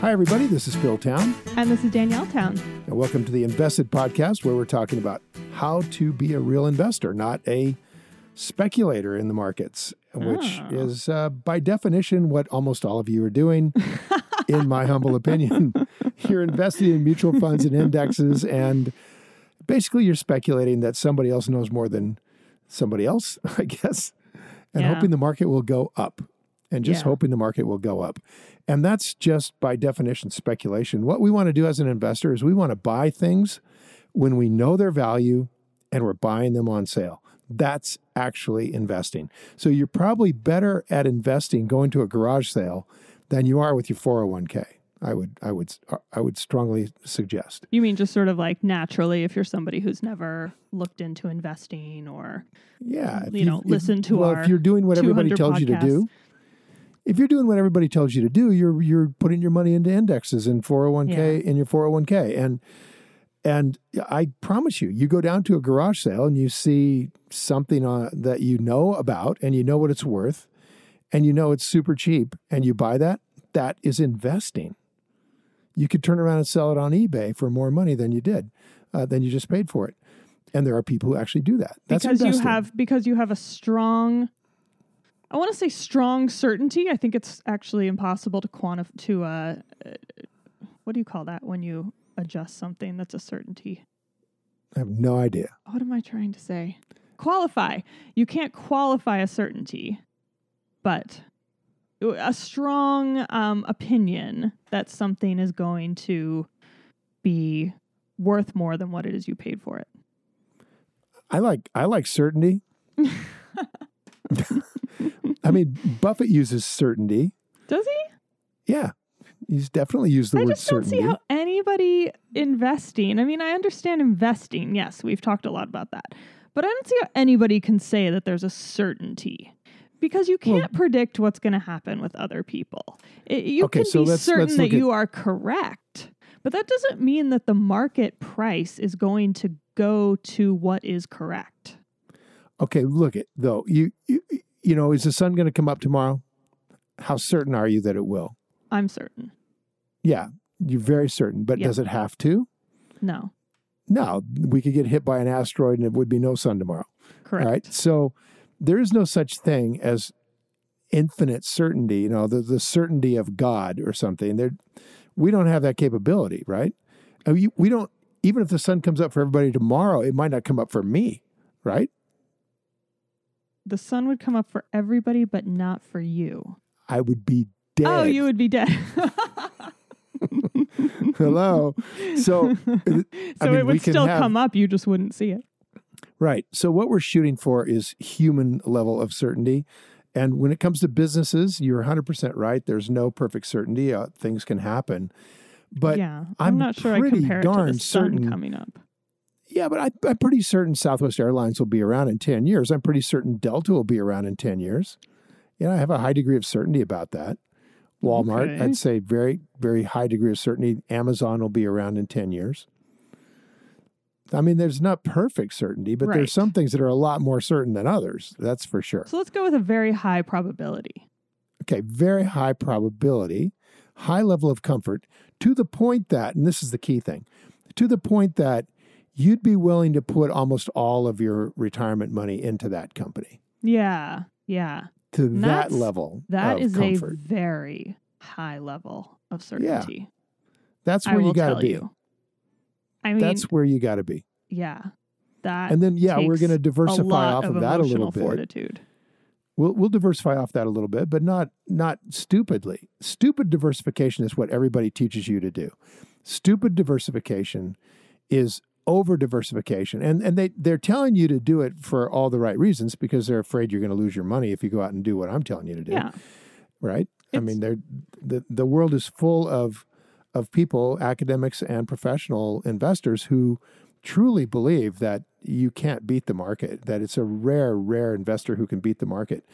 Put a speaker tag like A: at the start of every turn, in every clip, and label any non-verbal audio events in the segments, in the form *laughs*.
A: Hi, everybody. This is Phil Town,
B: And this is Danielle Town.
A: and welcome to the Invested Podcast, where we're talking about how to be a real investor, not a speculator in the markets, which
B: Oh.
A: is, uh, by definition, what almost all of you are doing, *laughs* in my humble opinion. *laughs* You're investing in mutual funds and indexes, and basically, you're speculating that somebody else knows more than somebody else, *laughs* I guess, and
B: Yeah.
A: hoping the market will go up, and just
B: Yeah.
A: hoping the market will go up. And that's just by definition speculation. What we want to do as an investor is we want to buy things when we know their value and we're buying them on sale. That's actually investing. So you're probably better at investing going to a garage sale than you are with your 401k. I would I would I would strongly suggest.
B: You mean just sort of like naturally, if you're somebody who's never looked into investing or
A: Yeah,
B: You know, listen to
A: well,
B: our
A: if you're doing what everybody
B: 200
A: tells you to do,
B: podcasts.
A: If you're doing what everybody tells you to do, you're you're putting your money into indexes and 401k in your 401k and and I promise you, you go down to a garage sale and you see something on, that you know about and you know what it's worth and you know it's super cheap and you buy that, that is investing. You could turn around and sell it on eBay for more money than you did, uh, than you just paid for it. And there are people who actually do that. That's
B: because you have because you have a strong I want to say strong certainty. I think it's actually impossible to quantify to uh, uh what do you call that when you adjust something that's a certainty?
A: I have no idea.
B: What am I trying to say? Qualify. You can't qualify a certainty, but a strong um, opinion that something is going to be worth more than what it is you paid for it.
A: I like I like certainty. *laughs* I mean, Buffett uses certainty.
B: Does he?
A: Yeah, he's definitely used the word certainty.
B: I
A: word
B: just don't
A: certainty.
B: see how anybody investing. I mean, I understand investing. Yes, we've talked a lot about that. But I don't see how anybody can say that there's a certainty because you can't predict what's going to happen with other people. It, you
A: Okay,
B: can
A: so
B: be
A: let's-
B: certain
A: let's
B: that
A: at-
B: you are correct, but that doesn't mean that the market price is going to go to what is correct.
A: okay, look at though. You you you know, is the sun going to come up tomorrow? How certain are you that it will?
B: I'm certain.
A: Yeah, you're very certain. But
B: Yeah.
A: does it have to?
B: No,
A: No, we could get hit by an asteroid and it would be no sun tomorrow.
B: correct.
A: Right. So there is no such thing as infinite certainty, you know, the, the certainty of God or something. There, we don't have that capability, right? Mean, we don't, even if the sun comes up for everybody tomorrow, it might not come up for me, right?
B: The sun would come up for everybody, but not for you.
A: I would be dead.
B: Oh, you would be dead. *laughs* *laughs*
A: Hello. So,
B: so
A: I mean,
B: it would still
A: have-
B: come up. You just wouldn't see it.
A: Right. So what we're shooting for is human level of certainty. And when it comes to businesses, you're 100% right. There's no perfect certainty. Uh, things can happen. But
B: yeah,
A: I'm
B: I'm, not sure I compare it to
A: darn
B: the sun
A: certain-
B: coming up.
A: Yeah, but I, I'm pretty certain Southwest Airlines will be around in 10 years. I'm pretty certain Delta will be around in 10 years. Yeah, I have a high degree of certainty about that. Walmart,
B: Okay.
A: I'd say very, very high degree of certainty. Amazon will be around in 10 years. I mean, there's not perfect certainty, but
B: Right.
A: there's some things that are a lot more certain than others. That's for sure.
B: So let's go with a very high probability.
A: Okay, very high probability, high level of comfort to the point that, and this is the key thing, to the point that you'd be willing to put almost all of your retirement money into that company
B: Yeah, yeah.
A: to
B: And
A: that level
B: That is
A: comfort.
B: a very high level of certainty.
A: That's where
B: will
A: you got to be.
B: you. I mean,
A: That's where you got to be.
B: yeah. That
A: And then, yeah, we're going to diversify off of,
B: of
A: that a little bit.
B: fortitude.
A: We'll we'll diversify off that a little bit, but not not stupidly. Stupid diversification is what everybody teaches you to do. Stupid diversification is over diversification. And and they they're telling you to do it for all the right reasons because they're afraid you're going to lose your money if you go out and do what I'm telling you to do.
B: Yeah.
A: Right? I mean, they're the the world is full of of people, academics and professional investors who truly believe that you can't beat the market, that it's a rare, rare investor who can beat the market,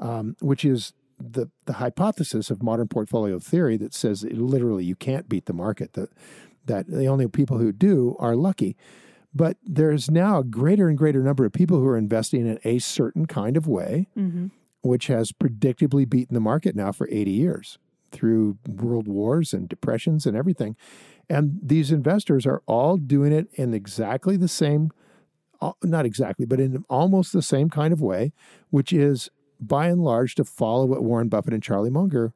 A: um, which is the the hypothesis of modern portfolio theory that says literally you can't beat the market. That that the only people who do are lucky. But there's now a greater and greater number of people who are investing in a certain kind of way,
B: Mm-hmm.
A: which has predictably beaten the market now for 80 years through world wars and depressions and everything. And these investors are all doing it in exactly the same, uh, not exactly, but in almost the same kind of way, which is by and large to follow what Warren Buffett and Charlie Munger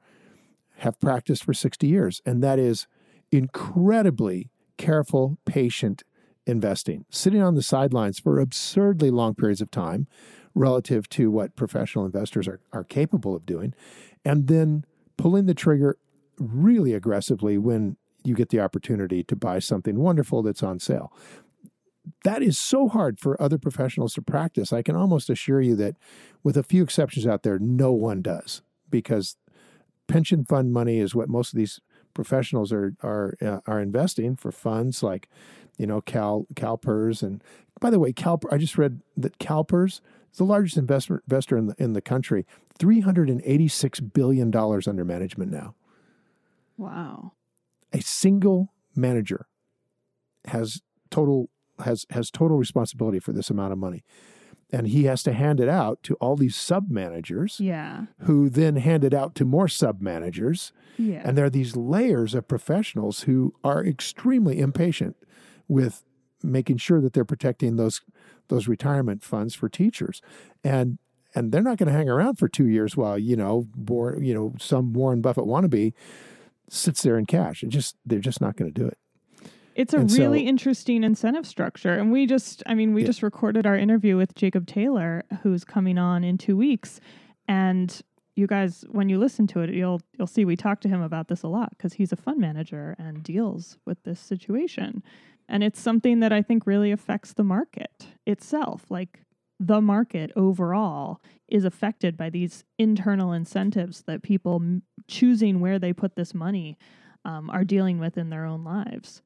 A: have practiced for 60 years. And that is incredibly careful, patient investing, sitting on the sidelines for absurdly long periods of time relative to what professional investors are, are capable of doing, and then pulling the trigger really aggressively when you get the opportunity to buy something wonderful that's on sale. That is so hard for other professionals to practice. I can almost assure you that, with a few exceptions out there, no one does because pension fund money is what most of these professionals are are uh, are investing for funds like you know Cal CalPERS. And by the way Cal I just read that CalPERS is the largest investment investor in the in the country. 386 billion dollars under management now.
B: Wow.
A: a single manager has total has has total responsibility for this amount of money and he has to hand it out to all these sub managers
B: Yeah.
A: who then hand it out to more sub managers
B: Yeah.
A: and there are these layers of professionals who are extremely impatient with making sure that they're protecting those those retirement funds for teachers. And and they're not going to hang around for two years while, you know, War, you know, some Warren Buffett wannabe sits there in cash. It just they're just not going to do it.
B: It's a
A: And so-
B: really interesting incentive structure. And we just, I mean, we
A: Yeah.
B: just recorded our interview with Jacob Taylor, who's coming on in two weeks. And you guys, when you listen to it, you'll you'll see we talked to him about this a lot because he's a fund manager and deals with this situation. And it's something that I think really affects the market itself. Like the market overall is affected by these internal incentives that people m- choosing where they put this money um, are dealing with in their own lives.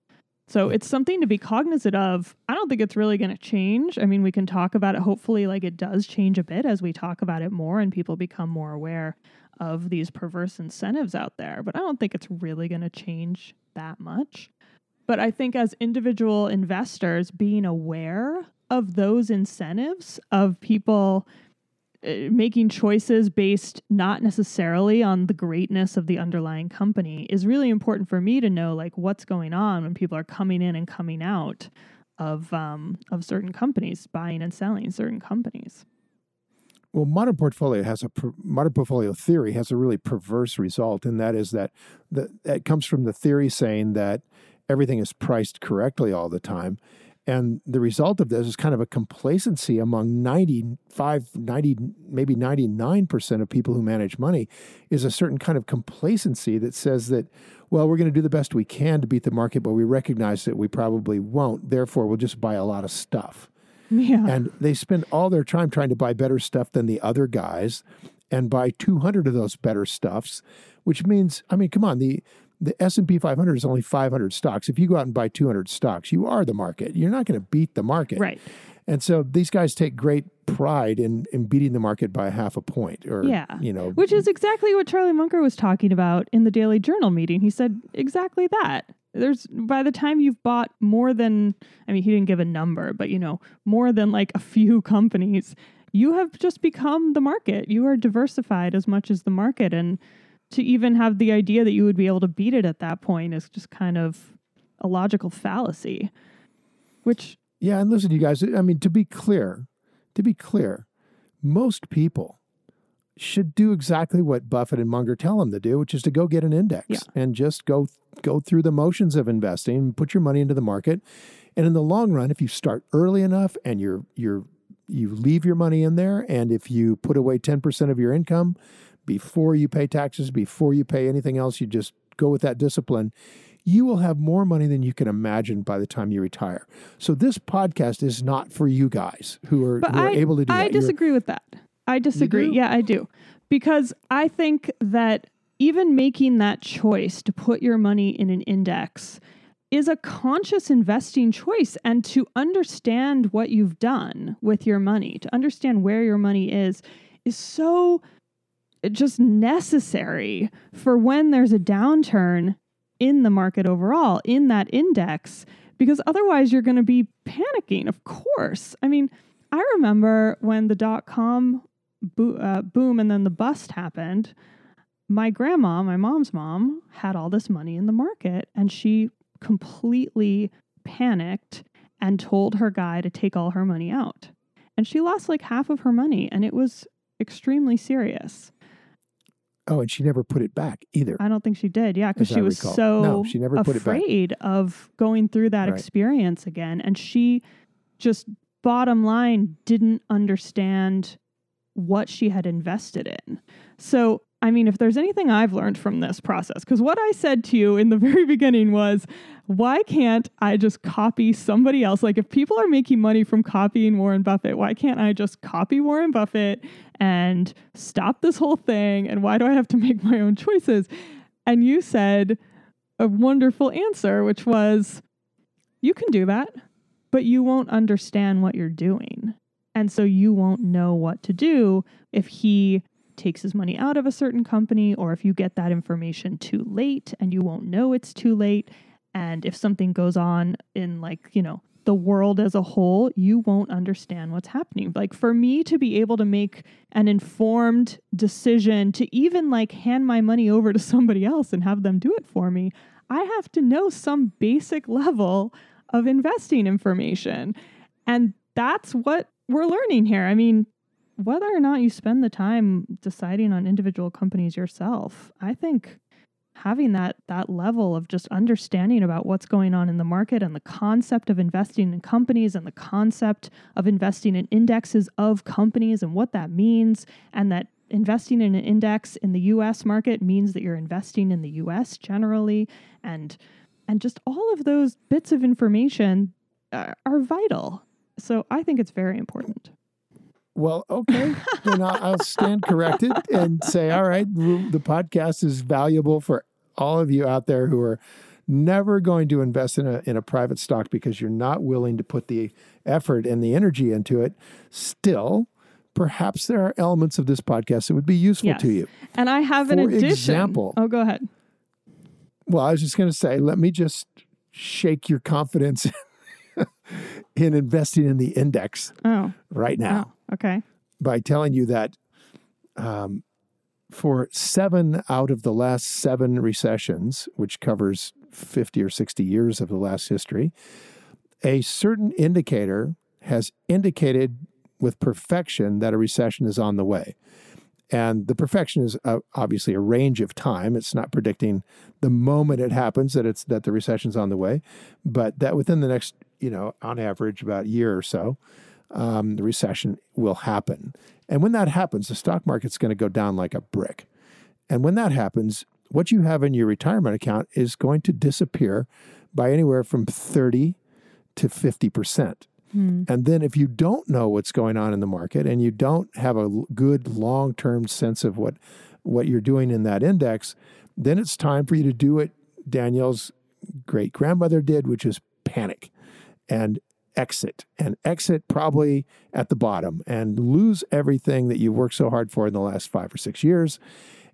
B: So it's something to be cognizant of. I don't think it's really going to change. I mean, we can talk about it. Hopefully, like it does change a bit as we talk about it more and people become more aware of these perverse incentives out there. But I don't think it's really going to change that much. But I think as individual investors, being aware of those incentives of people making choices based not necessarily on the greatness of the underlying company is really important for me to know like what's going on when people are coming in and coming out of um, of certain companies buying and selling certain companies
A: Well, modern portfolio has a modern portfolio theory has a really perverse result, and that is that the, that comes from the theory saying that everything is priced correctly all the time. And the result of this is kind of a complacency among 95, 90, maybe 99% of people who manage money is a certain kind of complacency that says that, well, we're going to do the best we can to beat the market, but we recognize that we probably won't. Therefore, we'll just buy a lot of stuff
B: yeah
A: and they spend all their time trying to buy better stuff than the other guys and buy 200 of those better stuffs which means i mean come on the the S&P 500 is only 500 stocks. If you go out and buy 200 stocks you are the market. You're not going to beat the market.
B: Right.
A: And so these guys take great pride in in beating the market by half a point or
B: Yeah.
A: you know.
B: Which is exactly what charlie munger was talking about in the daily journal meeting. He said exactly that. There's by the time you've bought more than i mean he didn't give a number but you know more than like a few *laughs* companies you have just become the market. You are diversified as much as the market. And to even have the idea that you would be able to beat it at that point is just kind of a logical fallacy which
A: Yeah, and listen, you guys. I mean, to be clear, to be clear, most people should do exactly what Buffett and Munger tell them to do, which is to go get an index
B: Yeah.
A: and just go go through the motions of investing, put your money into the market, and in the long run, if you start early enough and you're you're you leave your money in there, and if you put away ten percent of your income before you pay taxes, before you pay anything else, you just go with that discipline. you will have more money than you can imagine by the time you retire. So this podcast is not for you guys who are, who are
B: I,
A: able to do
B: I
A: that. You're-
B: disagree with that. I disagree. Yeah, I do. Because I think that even making that choice to put your money in an index is a conscious investing choice and to understand what you've done with your money, to understand where your money is is so just necessary for when there's a downturn in the market overall in that index because otherwise you're going to be panicking of course. I mean i remember when the dot com bo- uh, boom and then the bust happened my grandma my mom's mom had all this money in the market and she completely panicked and told her guy to take all her money out. And she lost like half of her money and it was extremely serious
A: oh, and she never put it back either.
B: I don't think she did. Yeah, because she
A: I
B: was
A: recall.
B: so
A: No, she never put it back.
B: afraid of going through that
A: Right.
B: experience again. And she just, bottom line, didn't understand what she had invested in. So, I mean, if there's anything I've learned from this process, because what I said to you in the *laughs* very beginning was, why can't I just copy somebody else? Like, if people are making money from copying Warren Buffett, why can't I just copy Warren Buffett and stop this whole thing? And why do I have to *laughs* make my own choices? And you said a wonderful answer, which was, you can do that, but you won't understand what you're doing. And so you won't know what to do if he takes his money out of a certain company or if you get that information too late and you won't know it's too late. And if something goes on in, like, you know, the world as a whole, you won't understand what's happening. Like, for me to be able to make an informed decision to even like hand my money over to somebody else and have them do it for me, I have to know some basic level of investing information. And that's what we're learning here. I mean, whether or not you spend the time deciding on individual companies yourself, I think having that that level of just understanding about what's going on in the market and the concept of investing in companies and the concept of investing in indexes of companies and what that means and that investing in an index in the US market means that you're investing in the US generally and and just all of those bits of information are, are vital. So I think it's very important.
A: Well, okay, then I'll, stand corrected and say, all right, the the podcast is valuable for all of you out there who are never going to invest in a in a private stock because you're not willing to put the effort and the energy into it. Still, perhaps there are elements of this podcast that would be useful
B: Yes.
A: to you.
B: And I have an
A: For
B: addition.
A: example-
B: oh, go ahead.
A: Well, I was just going to say, let me just shake your confidence *laughs* in investing in the index
B: Oh,
A: right now.
B: oh, okay.
A: by telling you that um, for seven out of the last seven recessions, which covers 50 or 60 years of the last history, a certain indicator has indicated with perfection that a recession is on the way. And the perfection is uh, obviously a range of time. It's not predicting the moment it happens that it's that the recession's on the way, but that within the next, you know, on average about a year or so, um, the recession will happen. And when that happens, the stock market's going to go down like a brick. And when that happens, what you have in your retirement account is going to disappear by anywhere from 30 to 50%. And then if you don't know what's going on in the market and you don't have a good long-term sense of what what you're doing in that index, then it's time for you to do what Danielle's great grandmother did, which is panic and exit and exit probably at the bottom and lose everything that you worked so hard for in the last 5 or 6 years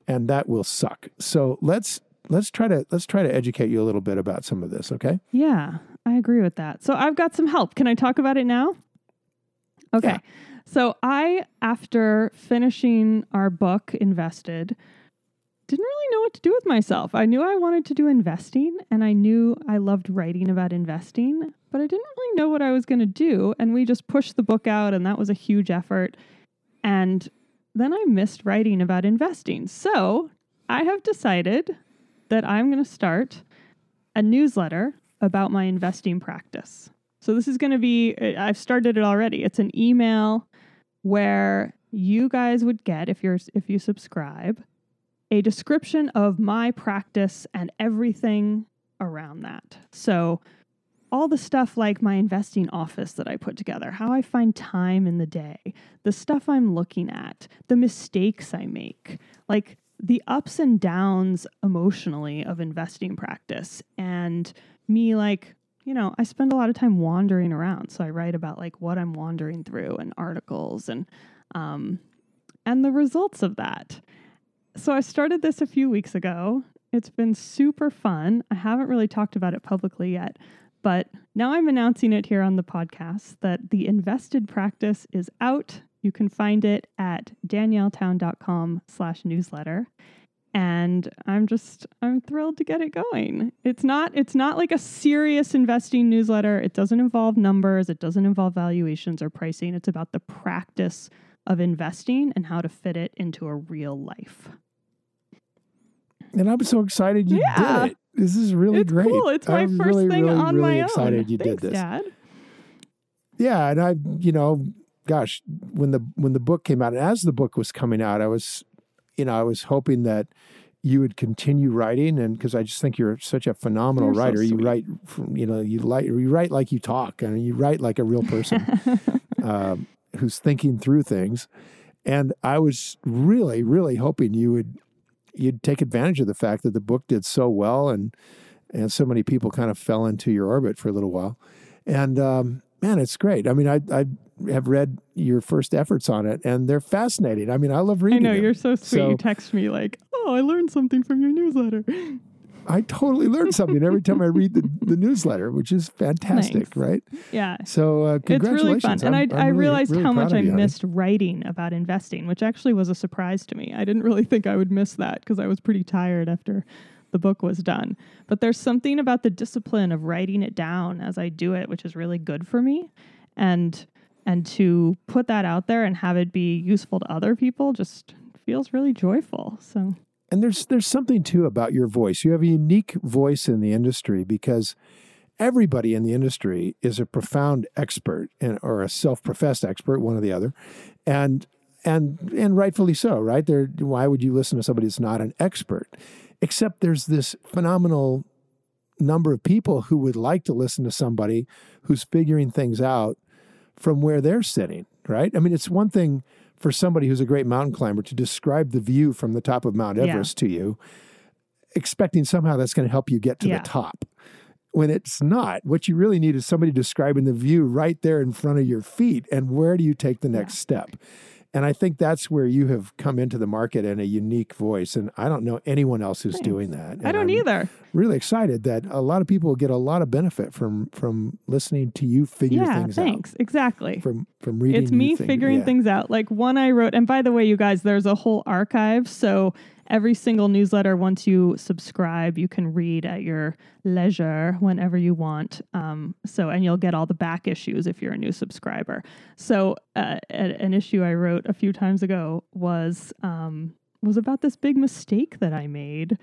A: and that will suck. So let's let's try to let's try to educate you a little bit about some of this, okay?
B: Yeah, I agree with that. So I've got some help. Can I talk about it now? Okay.
A: Yeah.
B: So I, after finishing our book, Invested, didn't really know what to do with myself. I knew I wanted to do investing and I knew I loved writing about investing, but I didn't really know what I was going to do. And we just pushed the book out, and that was a huge effort. And then I missed writing about investing. So I have decided that I'm going to start a newsletter about my investing practice. So this is going to be I've started it already. It's an email where you guys would get if you're if you subscribe a description of my practice and everything around that. So, all the stuff like my investing office that I put together, how I find time in the day, the stuff I'm looking at, the mistakes I make, like the ups and downs emotionally of investing practice, and me like you know, I spend a lot of time wandering around. So I write about like what I'm wandering through and articles and um and the results of that. So I started this a few weeks ago. It's been super fun. I haven't really talked about it publicly yet, but now I'm announcing it here on the podcast that the invested practice is out. You can find it at danielletown.com slash newsletter and i'm just i'm thrilled to get it going it's not it's not like a serious investing newsletter it doesn't involve numbers it doesn't involve valuations or pricing it's about the practice of investing and how to fit it into a real life
A: and i'm so excited you yeah. did it this is really
B: it's
A: great
B: cool. it's my
A: I'm
B: first
A: really,
B: thing
A: really,
B: on
A: really
B: my
A: excited
B: own
A: you
B: Thanks,
A: did this
B: Dad.
A: yeah and i you know gosh when the when the book came out and as the book was coming out i was you know, I was hoping that you would continue writing, and because I just think you're such a phenomenal
B: You're so
A: writer. you write, from, you know, you like you write like you talk, and you write like a real person um, *laughs* who's thinking through things. And I was really, really hoping you would you'd take advantage of the fact that the book did so well, and and so many people kind of fell into your orbit for a little while. And um, man, it's great. I mean, I I have read your first efforts on it, and they're fascinating. I mean, I love reading.
B: I know
A: them.
B: you're so sweet.
A: So-
B: you text me like, "Oh, I learned something from your newsletter."
A: I totally learn *laughs* something every time I read the, the newsletter, which is fantastic, right?
B: Yeah,
A: So uh,
B: it's really fun, and
A: I'm-
B: I,
A: I'm
B: I
A: really-
B: realized
A: really
B: how much I
A: you, honey.
B: missed writing about investing, which actually was a surprise to me. I didn't really think I would miss that because I was pretty tired after the book was done. But there's something about the discipline of writing it down as I do it, which is really good for me, and and to put that out there and have it be useful to other people just feels really joyful. So
A: And there's there's something too about your voice. You have a unique voice in the industry because everybody in the industry is a profound expert and, or a self-professed expert, one or the other, and and and rightfully so, right? There, why would you listen to somebody that's not an expert? Except there's this phenomenal number of people who would like to listen to somebody who's figuring things out from where they're sitting, right? I mean, it's one thing for somebody who's a great mountain climber to describe the view from the top of Mount
B: Yeah.
A: Everest to you, expecting somehow that's going to help you get to
B: Yeah.
A: the top. When it's not, what you really need is somebody describing the view right there in front of your feet. And where do you take the next step? And I think that's where you have come into the market in a unique voice. And I don't know anyone else who's
B: Thanks.
A: doing that.
B: I don't
A: I'm
B: either.
A: Really excited that a lot of people will get a lot of benefit from from listening to you figure
B: Yeah,
A: things
B: thanks. Exactly.
A: From from reading.
B: it's me
A: think-
B: figuring
A: yeah.
B: things out. Like one I wrote, and by the way, you guys, there's a whole archive. So every single newsletter, once you subscribe, you can read at your leisure whenever you want. Um, so, and you'll get all the back issues if you're a new subscriber. So, uh, an issue I wrote a few times ago was um, was about this big mistake that I made.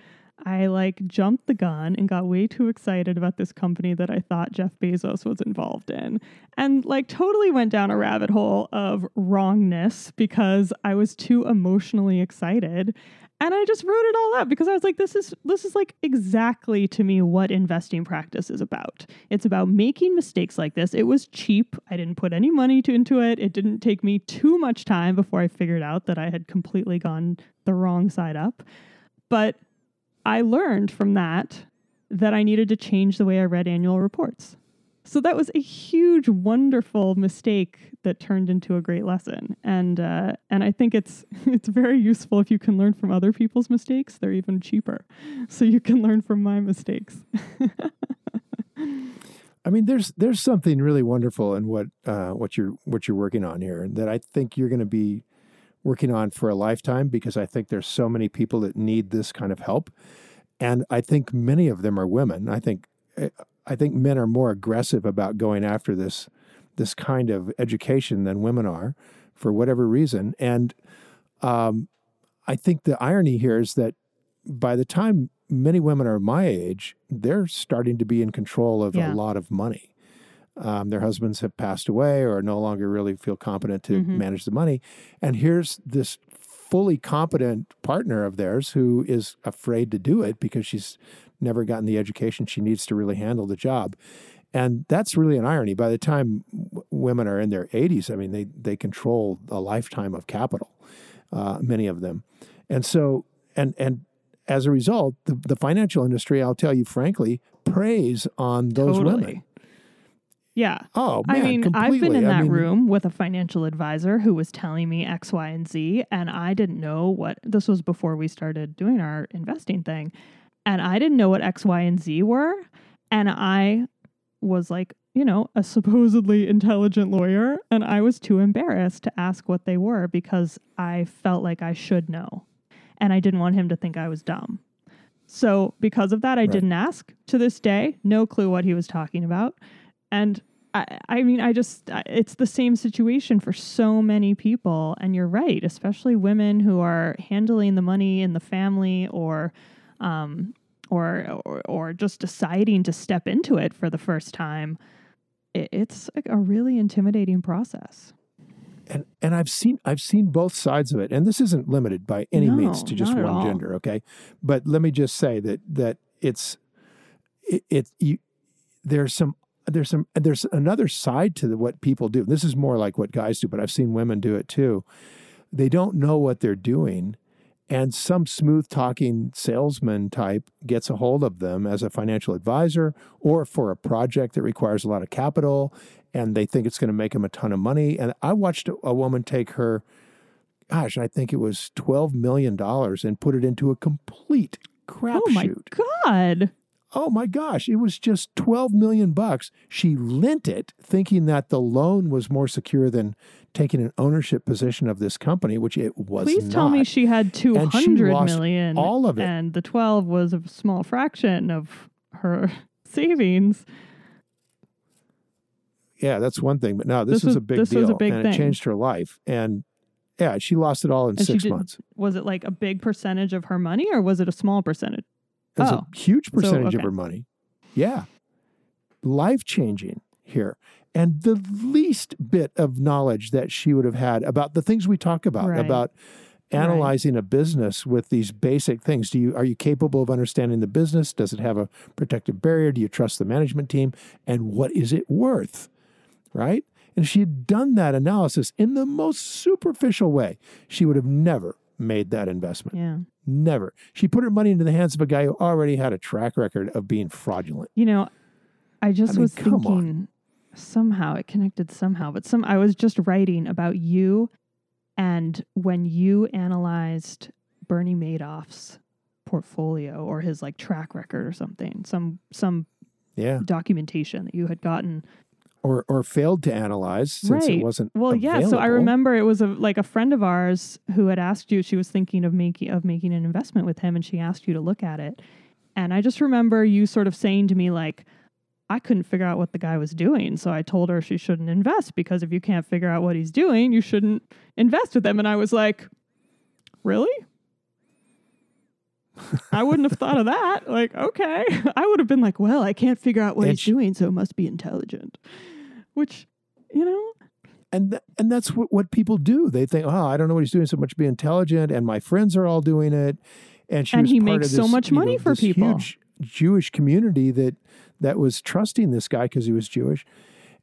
B: I like jumped the gun and got way too excited about this company that I thought Jeff Bezos was involved in. And like totally went down a rabbit hole of wrongness because I was too emotionally excited. And I just wrote it all out because I was like this is this is like exactly to me what investing practice is about. It's about making mistakes like this. It was cheap. I didn't put any money to, into it. It didn't take me too much time before I figured out that I had completely gone the wrong side up. But I learned from that that I needed to change the way I read annual reports. So that was a huge, wonderful mistake that turned into a great lesson, and uh, and I think it's *laughs* it's very useful if you can learn from other people's mistakes. They're even cheaper, so you can learn from my mistakes. *laughs*
A: I mean, there's there's something really wonderful in what uh, what you're what you're working on here that I think you're going to be working on for a lifetime because I think there's so many people that need this kind of help, and I think many of them are women. I think eh, I think men are more aggressive about going after this this kind of education than women are for whatever reason, and um, I think the irony here is that by the time many women are my age, they're starting to be in control of
B: Yeah.
A: a lot of money. Um, their husbands have passed away or no longer really feel competent to
B: Mhm.
A: manage the money. And here's this fully competent partner of theirs who is afraid to do it because she's never gotten the education she needs to really handle the job. And that's really an irony. By the time w- women are in their 80s, I mean, they, they control a lifetime of capital, uh, many of them. And so, and, and as a result, the, the financial industry, I'll tell you frankly, preys on those
B: Totally.
A: women.
B: Yeah.
A: Oh, man,
B: I mean, I've been in
A: I
B: that
A: mean,
B: room with a financial advisor who was telling me X, Y, and Z, and I didn't know what this was before we started doing our investing thing. And I didn't know what X, Y, and Z were. And I was like, you know, a supposedly intelligent lawyer, and I was too embarrassed to ask what they were because I felt like I should know. And I didn't want him to think I was dumb. So, because of that, I
A: Right.
B: didn't ask to this day. No clue what he was talking about. And I, I mean, I just, it's the same situation for so many people. And you're right, especially women who are handling the money in the family or, um, or, or, or just deciding to step into it for the first time. It, it's a really intimidating process.
A: and and I've seen I've seen both sides of it, and this isn't limited by any means to just one gender. Okay, but let me just say that that it's it, it you there's some there's some there's another side to the, what people do. This is more like what guys do, but I've seen women do it too. They don't know what they're doing. And some smooth talking salesman type gets a hold of them as a financial advisor or for a project that requires a lot of capital and they think it's going to make them a ton of money. And I watched a, woman take her, gosh, I think it was $12 million and put it into a complete crapshoot.
B: oh my God.
A: Oh my gosh, it was just 12 million bucks. She lent it thinking that the loan was more secure than taking an ownership position of this company, which it was
B: Please tell me she had two
A: lost
B: million,
A: all of it.
B: and the 12 was a small fraction of her *laughs* savings.
A: Yeah, that's one thing, but no, this,
B: This
A: was,
B: was-
A: a big
B: this
A: deal
B: was a big
A: and
B: thing.
A: it changed her life. And yeah, she lost it all in
B: And
A: 6
B: did-
A: months.
B: Was it like a big percentage of her money or was it a small percentage?
A: Was
B: Oh.
A: a huge percentage of
B: okay.
A: her money. Yeah. Life changing here. And the least bit of knowledge that she would have had about the things we talk about,
B: Right.
A: about analyzing a business with these basic things. Do you are you capable of understanding the business? Does it have a protective barrier? Do you trust the management team? And what is it worth? Right? And if she had done that analysis in the most superficial way, she would have never made that investment.
B: Yeah.
A: Never. She put her money into the hands of a guy who already had a track record of being fraudulent.
B: You know, I just
A: mean,
B: was
A: come on.
B: thinking somehow it connected somehow, but some I was just writing about you and when you analyzed Bernie Madoff's portfolio or his like track record or something, some some
A: Yeah.
B: documentation that you had gotten
A: Or or failed to analyze since
B: Right.
A: it wasn't.
B: Well, yeah. So I remember it was a like a friend of ours who had asked you. She was thinking of making of making an investment with him, and she asked you to look at it. And I just remember you sort of saying to me like, I couldn't figure out what the guy was doing, so I told her she shouldn't invest because if you can't figure out what he's doing, you shouldn't invest with him. And I was like, really? *laughs* I wouldn't have thought of that. Like, okay. *laughs* I would have been like, well, I can't figure out what
A: And
B: he's
A: she-
B: doing, so it must be intelligent. Which, you know,
A: and th- and that's what, what people do. They think, oh, I don't know what he's doing, so much be intelligent, and my friends are all doing it. And she
B: And
A: was
B: he
A: part
B: makes
A: of
B: so
A: this,
B: much
A: you know,
B: money for
A: this
B: people.
A: Huge Jewish community that that was trusting this guy because he was Jewish,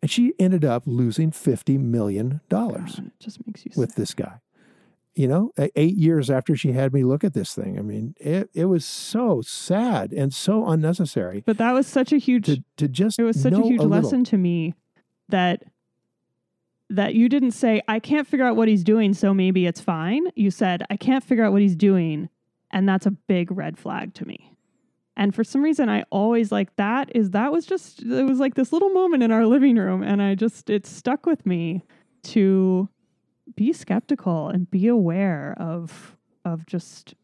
A: and she ended up losing fifty million dollars
B: just makes you
A: with this guy. You know, eight years after she had me look at this thing. I mean, it it was so sad and so unnecessary
B: But that was such a huge
A: to to just
B: it was such a huge
A: little.
B: lesson to me that that you didn't say I can't figure out what he's doing so maybe it's fine. You said I can't figure out what he's doing and that's a big red flag to me. And for some reason I always like that is that was just it was like this little moment in our living room and I just it stuck with me to be skeptical and be aware of of just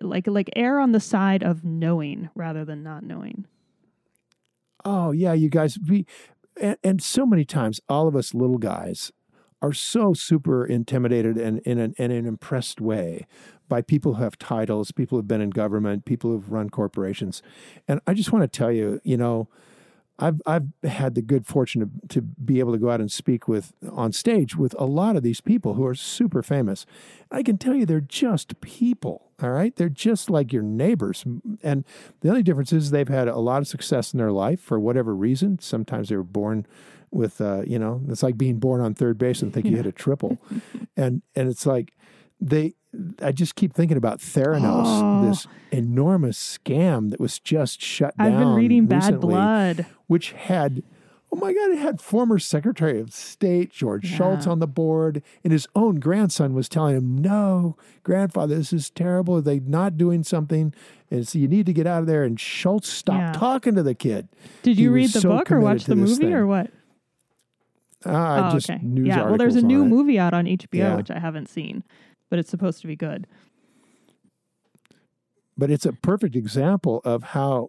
B: like like err on the side of knowing rather than not knowing.
A: Oh yeah, you guys. We and, and so many times, all of us little guys are so super intimidated and in an, in an impressed way by people who have titles, people who've been in government, people who've run corporations. And I just want to tell you, you know, I've I've had the good fortune to, to be able to go out and speak with on stage with a lot of these people who are super famous. I can tell you they're just people, all right? They're just like your neighbors. And the only difference is they've had a lot of success in their life for whatever reason. Sometimes they were born with uh, you know, it's like being born on third base and think you hit a triple. *laughs* and and it's like they I just keep thinking about Theranos,
B: Oh.
A: this enormous scam that was just shut down.
B: I've been reading Bad Blood.
A: which had oh my god, it had former Secretary of State George Shultz
B: Yeah.
A: on the board, and his own grandson was telling him, "No, grandfather, this is terrible. Are They're not doing something, and so you need to get out of there." And Shultz stopped
B: Yeah.
A: talking to the kid.
B: Did you
A: was
B: read the
A: so
B: book or watch the movie
A: thing.
B: or what?
A: Ah,
B: oh,
A: just
B: okay.
A: news
B: yeah, well, there's a new
A: it.
B: movie out on HBO,
A: Yeah.
B: which I haven't seen, but it's supposed to be good.
A: but it's a perfect example of how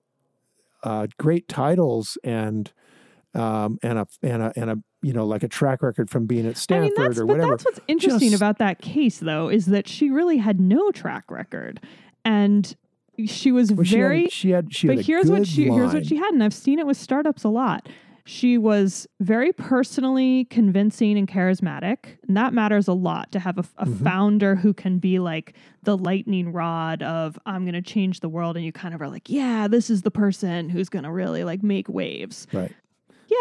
A: uh, great titles and um, and a and a and a you know like a track record from being at
B: I
A: Stanford
B: mean, that's,
A: or
B: but
A: whatever.
B: that's what's interesting
A: Just-
B: about that case, though, is that she really had no track record, and she was
A: Well, she had
B: very.
A: she had she
B: but
A: had a
B: here's what she here's what she had, and I've seen it with startups a lot. She was very personally convincing and charismatic, and that matters a lot to have a, a
A: Mhm.
B: founder who can be like the lightning rod of "I'm going to change the world," and you kind of are like, "Yeah, this is the person who's going to really like make waves."
A: right.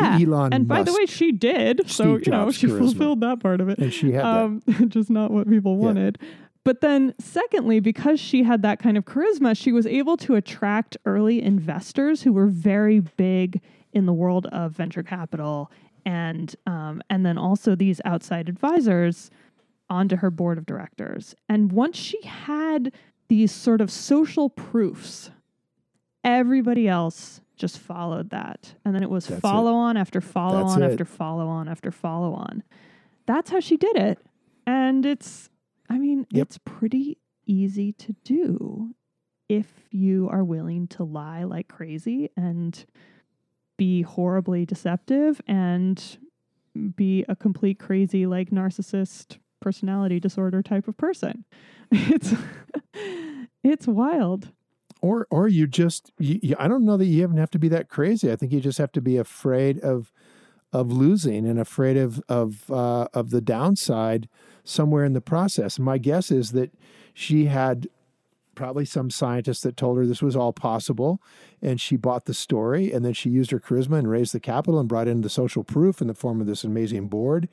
B: Yeah,
A: Elon
B: and by the way, she did, so
A: Steve
B: you know she
A: charisma.
B: fulfilled that part of it
A: and she had
B: um, *laughs* just not what people wanted. But then, secondly, because she had that kind of charisma, she was able to attract early investors who were very big in the world of venture capital, and um, and then also these outside advisors onto her board of directors. And once she had these sort of social proofs, everybody else just followed that, and then it was
A: That's it.
B: follow on after follow
A: That's
B: on
A: it.
B: after follow on after follow on that's how she did it. And it's, I mean,
A: Yep.
B: it's pretty easy to do if you are willing to lie like crazy and be horribly deceptive and be a complete crazy, like narcissist personality disorder type of person. *laughs* It's, *laughs* it's wild.
A: or or you just you, you, I don't know that you even have to be that crazy. I think you just have to be afraid of of losing and afraid of of uh, of the downside somewhere in the process. My guess is that she had probably some scientist that told her this was all possible and she bought the story and then she used her charisma and raised the capital and brought in the social proof in the form of this amazing board.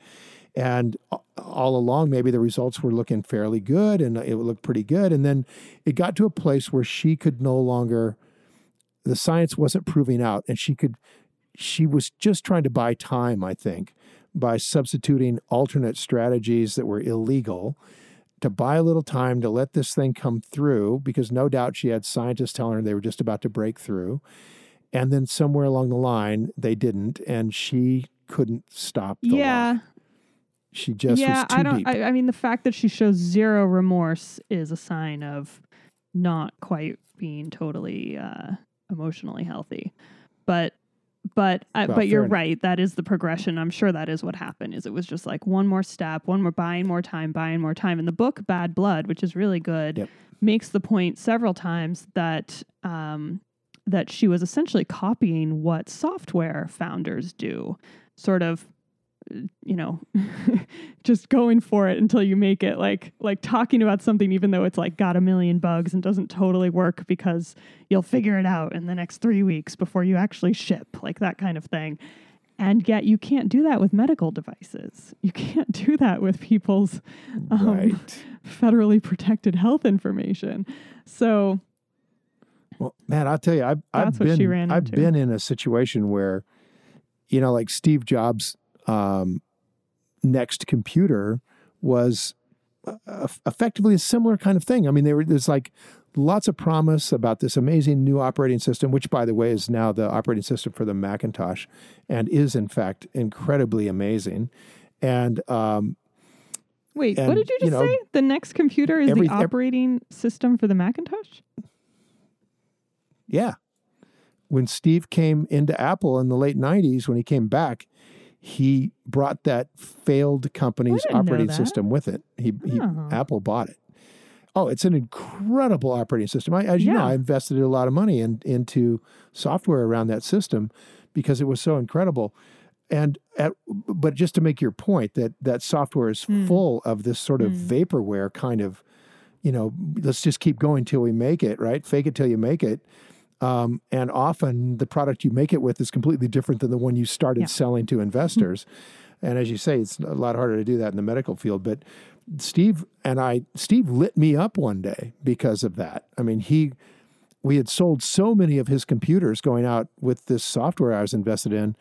A: And all along maybe the results were looking fairly good and it looked pretty good. And then it got to a place where she could no longer the science wasn't proving out and she could she was just trying to buy time i think by substituting alternate strategies that were illegal to buy a little time to let this thing come through because no doubt she had scientists telling her they were just about to break through and then somewhere along the line they didn't and she couldn't stop the
B: yeah.
A: lie. she just
B: yeah,
A: was too
B: I don't.
A: deep
B: I, I mean, the fact that she shows zero remorse is a sign of not quite being totally uh, emotionally healthy. But, but, uh,
A: Well,
B: but you're
A: enough.
B: right. That is the progression. I'm sure that is what happened. Is it was just like one more step, one more buying more time, buying more time. And the book Bad Blood, which is really good,
A: Yep.
B: makes the point several times that. Um, that she was essentially copying what software founders do, sort of you know *laughs* just going for it until you make it like like talking about something even though it's like got a million bugs and doesn't totally work because you'll figure it out in the next 3 weeks before you actually ship like that kind of thing. And yet you can't do that with medical devices. You can't do that with people's um,
A: right. *laughs*
B: federally protected health information. So
A: Well, man, I'll tell you, I've, I've
B: what
A: been
B: she ran
A: I've been in a situation where, you know, like Steve Jobs' um, next computer was uh, effectively a similar kind of thing. I mean, there were there's like lots of promise about this amazing new operating system, which, by the way, is now the operating system for the Macintosh, and is in fact incredibly amazing. And um,
B: wait what did you
A: you
B: just
A: know,
B: say the next computer is
A: every-
B: the operating system for the macintosh
A: Yeah. When Steve came into Apple in the late 90s, when he came back, he brought that failed company's operating system with it. He, he
B: Oh.
A: Apple bought it. Oh, it's an incredible operating system. I, as you know, I invested a lot of money in, into software around that system because it was so incredible. And at, but just to make your point that that software is
B: Mm.
A: full of this sort of
B: Mm.
A: vaporware kind of, you know, let's just keep going till we make it, right? Fake it till you make it. Um, and often the product you make it with is completely different than the one you started
B: Yeah.
A: selling to investors. And as you say, it's a lot harder to do that in the medical field. But Steve and I, Steve lit me up one day because of that. I mean, he, we had sold so many of his computers going out with this software I was invested in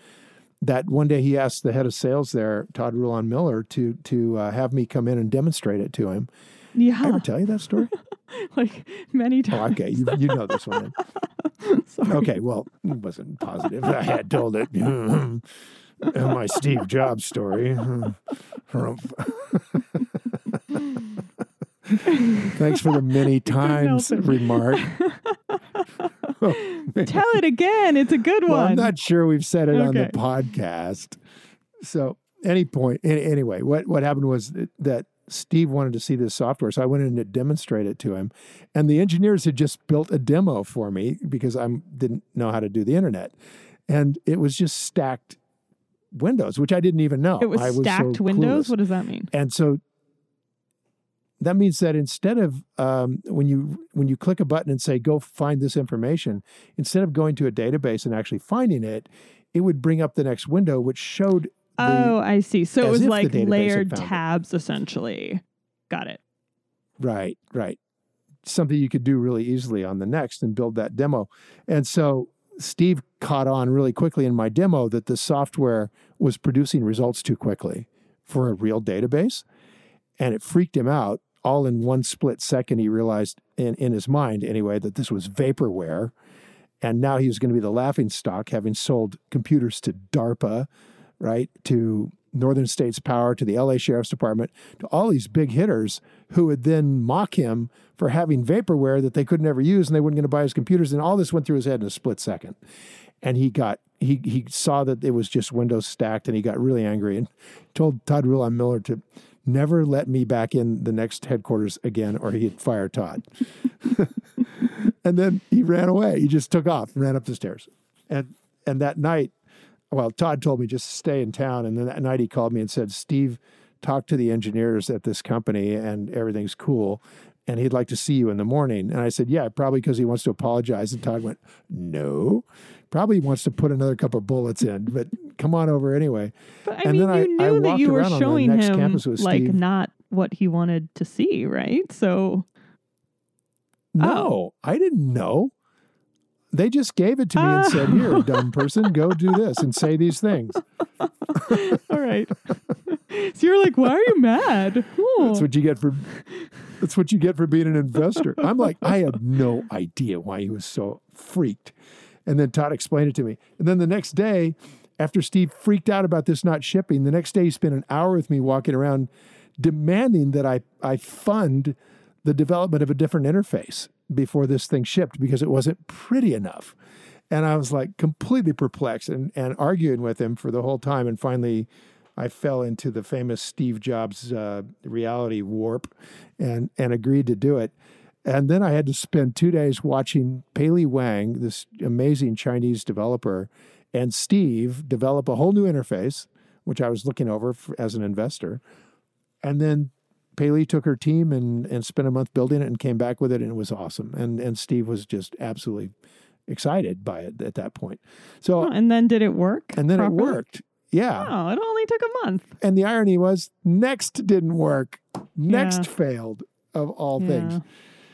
A: that one day he asked the head of sales there, Todd Rulon Miller, to to uh, have me come in and demonstrate it to him. I
B: Yeah,
A: ever tell you that story? *laughs*
B: like many
A: Oh,
B: times.
A: okay, you, you know this one. *laughs*
B: Sorry.
A: Okay, well, it wasn't positive. I had told it. *laughs* My Steve Jobs story. Thanks for the many times remark.
B: Oh, tell it again. It's a good one. Well.
A: I'm not sure we've said it on the podcast. So, any point, any, anyway, what what happened was that Steve wanted to see this software, so I went in to demonstrate it to him, and the engineers had just built a demo for me because I didn't know how to do the internet, and it was just stacked Windows, which I didn't even know.
B: it was stacked
A: so
B: windows.
A: clueless.
B: What does that mean?
A: And so that means that instead of um, when you when you click a button and say go find this information, instead of going to a database and actually finding it, it would bring up the next window, which showed
B: oh, I see. So it was like layered
A: found it.
B: tabs, essentially. Got it.
A: right, right, something you could do really easily on the NeXT and build that demo. And so Steve caught on really quickly in my demo that the software was producing results too quickly for a real database. And it freaked him out. All in one split second, he realized in, in his mind, anyway, that this was vaporware. And now he was going to be the laughing stock, having sold computers to DARPA, right? To Northern States Power, to the LA Sheriff's Department, to all these big hitters who would then mock him for having vaporware that they could never use and they weren't going to buy his computers. And all this went through his head in a split second. And he got, he, he saw that it was just Windows stacked and he got really angry and told Todd Rulon Miller to never let me back in the NeXT headquarters again or he'd fire Todd. *laughs* and then he ran away. He just took off ran up the stairs. And and that night, well, Todd told me just to stay in town. And then that night he called me and said, Steve, talk to the engineers at this company and everything's cool. And he'd like to see you in the morning. And I said, Yeah, probably because he wants to apologize. And Todd went, No, probably wants to put another couple of bullets in, but come on over anyway.
B: But I
A: And
B: mean,
A: then I-
B: you
A: I
B: knew that
A: walked
B: you were
A: around on the
B: showing
A: next
B: him
A: campus with
B: like
A: Steve.
B: not what he wanted to see, right? So,
A: No, I didn't know. They just gave it to me and ah. said,
B: Oh.
A: Here, dumb person, go do this and say these things. *laughs*
B: all right. so you're like, why are you mad?
A: That's what you get for that's what you get for being an investor. I'm like, I have no idea why he was so freaked. And then Todd explained it to me. And then the next day, after Steve freaked out about this not shipping, the next day he spent an hour with me walking around demanding that I, I fund the development of a different interface before this thing shipped because it wasn't pretty enough. And I was like completely perplexed and, and arguing with him for the whole time. And finally, I fell into the famous Steve Jobs uh, reality warp and, and agreed to do it. And then I had to spend two days watching Pei Wang, this amazing Chinese developer, and Steve develop a whole new interface, which I was looking over for, as an investor. And then Paley took her team and, and spent a month building it and came back with it, and it was awesome. And and Steve was just absolutely excited by it at that point. So
B: Oh, and then did it work?
A: and then
B: properly?
A: it worked. Yeah.
B: Oh, it only took a month.
A: And the irony was NeXT didn't work. NeXT
B: Yeah.
A: failed of all
B: Yeah.
A: things.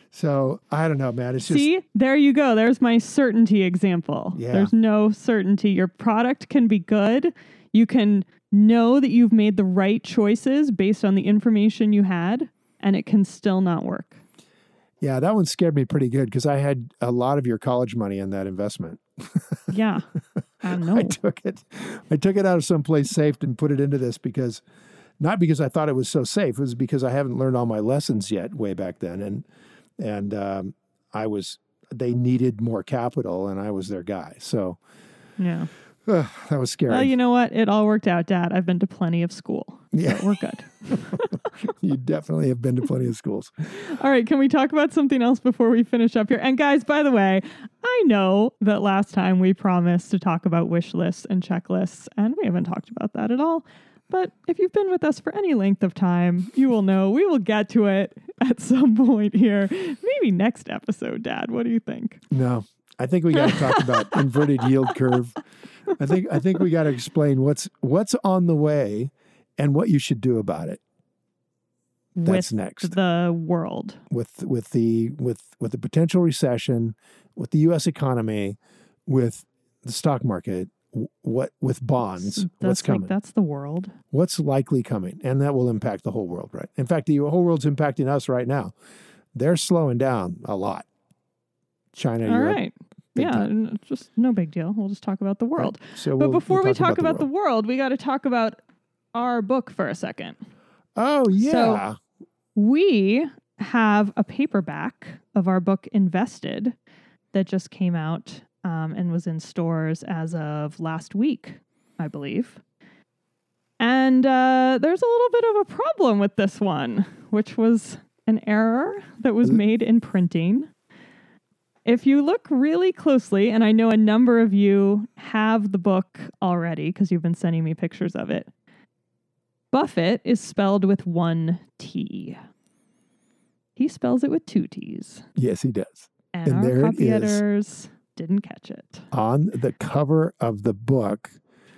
A: So I don't know, man. It's just
B: See, there you go. There's my certainty example.
A: Yeah.
B: There's no certainty. Your product can be good. You can know that you've made the right choices based on the information you had, and it can still not work.
A: yeah, that one scared me pretty good because I had a lot of your college money in that investment. *laughs*
B: Yeah. I know.
A: I took it. I took it out of someplace safe and put it into this because not because I thought it was so safe. It was because I haven't learned all my lessons yet way back then. And and um, I was they needed more capital and I was their guy. So
B: yeah.
A: Uh, that was scary.
B: Well, you know what? It all worked out, Dad. I've been to plenty of school.
A: Yeah.
B: So we're good. *laughs*
A: you definitely have been to plenty of schools.
B: All right, can we talk about something else before we finish up here? And guys, by the way, I know that last time we promised to talk about wish lists and checklists, and we haven't talked about that at all. But if you've been with us for any length of time, you will know we will get to it at some *laughs* point here. Maybe next episode, Dad. What do you think?
A: No, I think we got to talk about *laughs* inverted yield curve. I think I think we got to explain what's what's on the way and what you should do about it. That's
B: with
A: next.
B: the world.
A: with with the with with the potential recession, with the U.S. economy, with the stock market, what with bonds,
B: That's
A: what's
B: like
A: coming,
B: that's the world.
A: what's likely coming, and that will impact the whole world, right? In fact, the whole world's impacting us right now. They're slowing down a lot. China,
B: All
A: Europe,
B: right.
A: big
B: Yeah,
A: time.
B: just no big deal. We'll just talk about the world.
A: So
B: But
A: we'll-
B: before
A: we'll
B: we talk about,
A: the
B: the
A: world.
B: world, we got to talk about our book for a second.
A: oh yeah,
B: We have a paperback of our book Invested that just came out um, and was in stores as of last week, I believe. And uh, there's a little bit of a problem with this one, which was an error that was made in printing. If you look really closely, and I know a number of you have the book already because you've been sending me pictures of it, Buffett is spelled with one T. He spells it with two T's.
A: yes, he does.
B: And,
A: And
B: our
A: there it
B: copy editors didn't catch it.
A: On the cover of the book,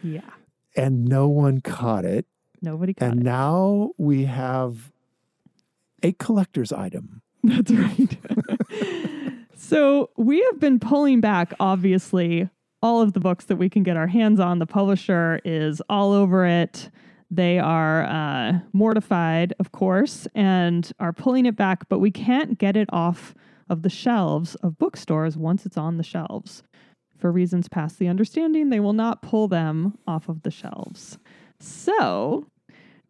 B: Yeah.
A: and no one caught it.
B: Nobody caught
A: and
B: it.
A: And now we have a collector's item. *laughs*
B: That's right. *laughs* so we have been pulling back, obviously, all of the books that we can get our hands on. The publisher is all over it. They are uh, mortified, of course, and are pulling it back, but we can't get it off of the shelves of bookstores once it's on the shelves. For reasons past the understanding, they will not pull them off of the shelves. So,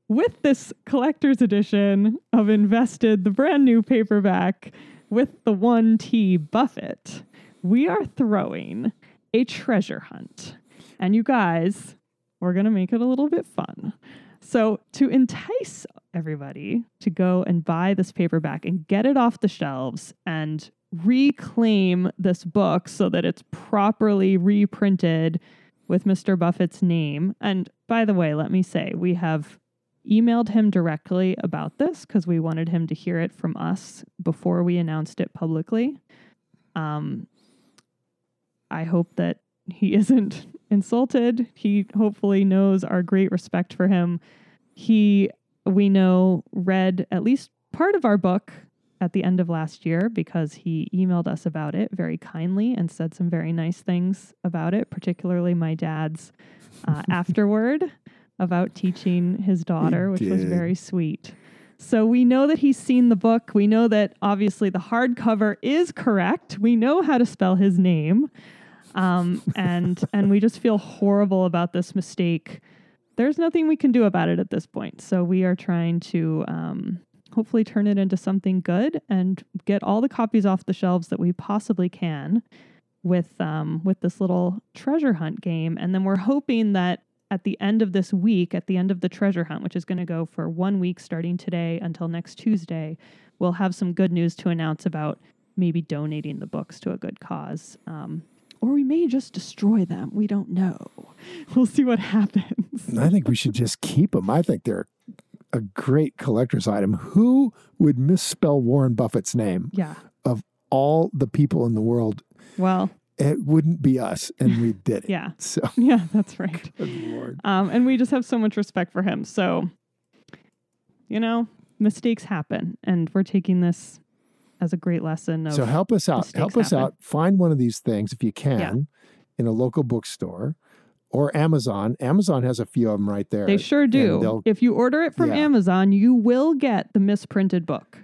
B: with this collector's edition of Invested, the brand new paperback with the 1T Buffett, we are throwing a treasure hunt. And you guys, we're going to make it a little bit fun. So, to entice everybody to go and buy this paperback and get it off the shelves and reclaim this book so that it's properly reprinted with Mr. Buffett's name. And by the way, let me say, we have emailed him directly about this because we wanted him to hear it from us before we announced it publicly. Um, I hope that he *laughs* isn't insulted. He hopefully knows our great respect for him. He, we know, read at least part of our book at the end of last year because he emailed us about it very kindly and said some very nice things about it, particularly my dad's uh, *laughs* afterword about teaching his daughter, which was very sweet. So we know that he's seen the book. We know that obviously the hardcover is correct. We know how to spell his name. Um, *laughs* and and we just feel horrible about this mistake. There's nothing we can do about it at this point. So we are trying to um, hopefully turn it into something good and get all the copies off the shelves that we possibly can with um, with this little treasure hunt game. And then we're hoping that at the end of this week, at the end of the treasure hunt, which is going to go for one week starting today until next Tuesday, we'll have some good news to announce about maybe donating the books to a good cause. Um, or we may just destroy them. We don't know. *laughs* We'll see what happens. *laughs*
A: I think we should just keep them. I think they're a great collector's item. Who would misspell Warren Buffett's name?
B: Yeah.
A: Of all the people in the world,
B: Well,
A: it wouldn't be us, and we *laughs* did it.
B: yeah.
A: So, *laughs*
B: Yeah, that's right. *laughs* Um, and we just have so much respect for him. So, you know, mistakes happen, and we're taking this as a great lesson. Of,
A: So help us out. Help us
B: happen.
A: out. Find one of these things if you can in a local bookstore or Amazon. Amazon has a few of them right there.
B: they sure do. If you order it from
A: Yeah.
B: Amazon, you will get the misprinted book.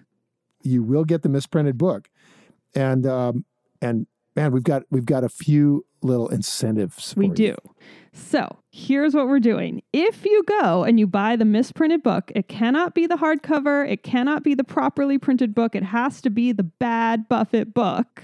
A: You will get the misprinted book, and um, and man, we've got we've got a few little incentives.
B: We
A: for
B: do. So here's what we're doing. If you go and you buy the misprinted book, it cannot be the hardcover, it cannot be the properly printed book, it has to be the bad Buffett book.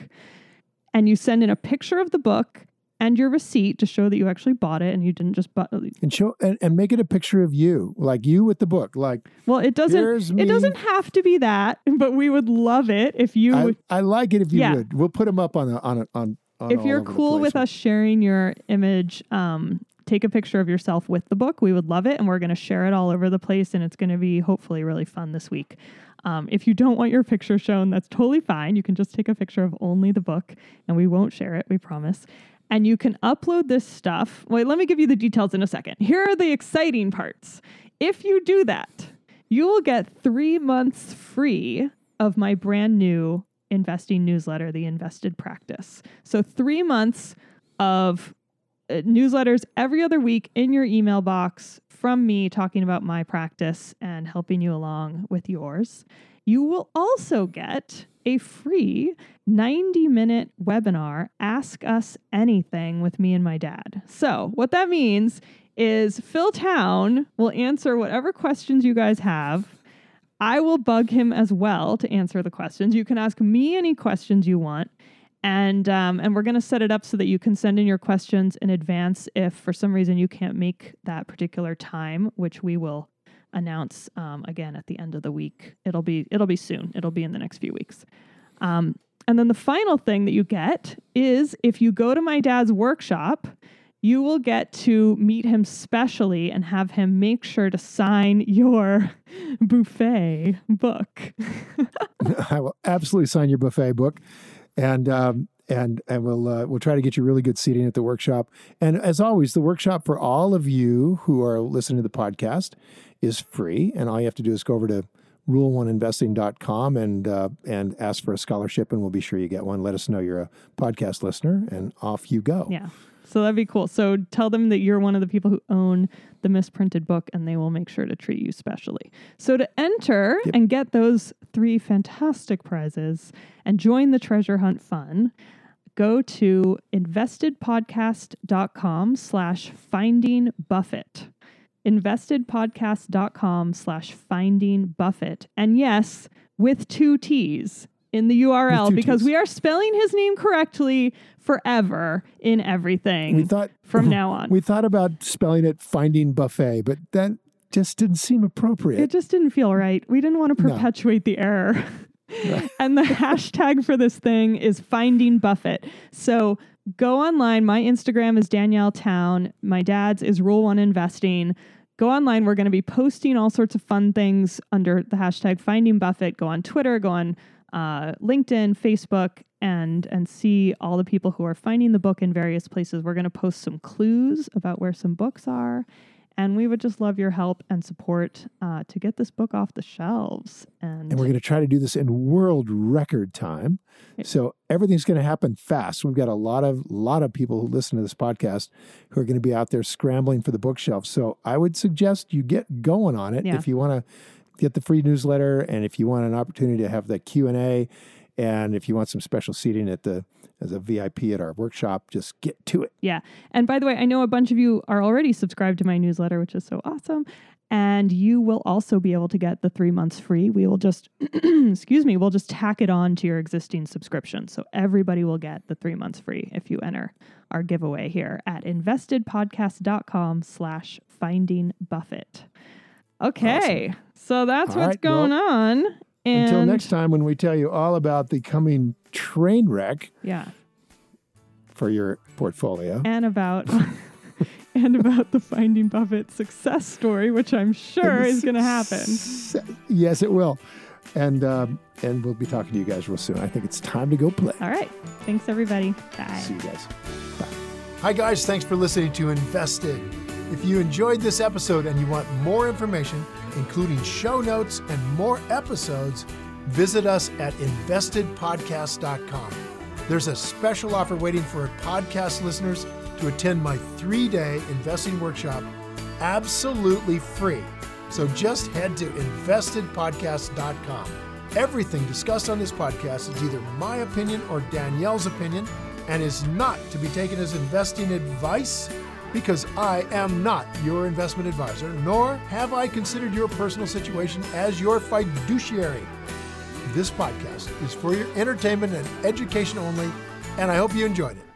B: And you send in a picture of the book and your receipt to show that you actually bought it and you didn't just buy
A: and show and, and make it a picture of you like you with the book like
B: well it doesn't it doesn't have to be that but we would love it if you
A: I, I like it if you yeah. would. We'll put them up on a, on a, on, on
B: if you're cool with us sharing your image um take a picture of yourself with the book. We would love it and we're going to share it all over the place and it's going to be hopefully really fun this week. Um, if you don't want your picture shown, that's totally fine. You can just take a picture of only the book and we won't share it, we promise and you can upload this stuff. Wait, let me give you the details in a second. Here are the exciting parts. If you do that, you will get three months free of my brand new investing newsletter, The Invested Practice. So, three months of uh, newsletters every other week in your email box from me talking about my practice and helping you along with yours. You will also get a free 90 minute webinar, Ask Us Anything with me and my dad. So, what that means is Phil Town will answer whatever questions you guys have. I will bug him as well to answer the questions. You can ask me any questions you want. And um, and we're going to set it up so that you can send in your questions in advance if for some reason you can't make that particular time, which we will announce um, again at the end of the week. It'll be it'll be soon. It'll be in the next few weeks. Um, and then the final thing that you get is if you go to my dad's workshop, you will get to meet him specially and have him make sure to sign your *laughs* Buffett book. *laughs*
A: I will absolutely sign your Buffett book, and um, and and we'll uh, we'll try to get you really good seating at the workshop. And as always, the workshop for all of you who are listening to the podcast is free, and all you have to do is go over to rule1investing.com and uh, and ask for a scholarship, and we'll be sure you get one. Let us know you're a podcast listener, and off you go.
B: Yeah. So that'd be cool. So tell them that you're one of the people who own the misprinted book, and they will make sure to treat you specially. So to enter yep. and get those three fantastic prizes and join the treasure hunt fun, go to investedpodcast.com slash finding Buffett investedpodcast.com slash finding Buffett. And yes, with two T's in the URL because T's. we are spelling his name correctly forever in everything we thought, from *laughs* now on.
A: We thought about spelling it finding buffet, but that just didn't seem appropriate.
B: It just didn't feel right. We didn't want to perpetuate no. the error. *laughs* *laughs* and the hashtag for this thing is finding Buffett. So go online. My Instagram is Danielle Town. My dad's is Rule One Investing go online. We're going to be posting all sorts of fun things under the hashtag Finding Buffett. Go on Twitter, go on uh, LinkedIn, Facebook, and and see all the people who are finding the book in various places. We're going to post some clues about where some books are, and we would just love your help and support uh, to get this book off the shelves. And,
A: and we're going to try to do this in world record time. So everything's going to happen fast. We've got a lot of lot of people who listen to this podcast who are going to be out there scrambling for the bookshelf. So I would suggest you get going on it yeah. if you want to get the free newsletter and if you want an opportunity to have the Q and A and if you want some special seating at the as a VIP at our workshop, just get to it.
B: Yeah. And by the way, I know a bunch of you are already subscribed to my newsletter, which is so awesome. And you will also be able to get the three months free. We will just, *clears throat* excuse me, we'll just tack it on to your existing subscription. So everybody will get the three months free if you enter our giveaway here at investedpodcast.com slash finding Buffett. Okay. Awesome. So that's all what's right, going well, on.
A: And until next time, when we tell you all about the coming train wreck.
B: Yeah.
A: For your portfolio.
B: And about. *laughs* and about the Finding Buffett success story, which I'm sure is going to happen.
A: Yes, it will. And um, and we'll be talking to you guys real soon. I think it's time to go play.
B: All right. Thanks, everybody. Bye.
A: See you guys. Bye. Hi, guys. Thanks for listening to Invested. If you enjoyed this episode and you want more information, including show notes and more episodes, visit us at investedpodcast.com. There's a special offer waiting for podcast listeners to attend my three day investing workshop absolutely free. So just head to investedpodcast.com. Everything discussed on this podcast is either my opinion or Danielle's opinion and is not to be taken as investing advice because I am not your investment advisor, nor have I considered your personal situation as your fiduciary. This podcast is for your entertainment and education only, and I hope you enjoyed it.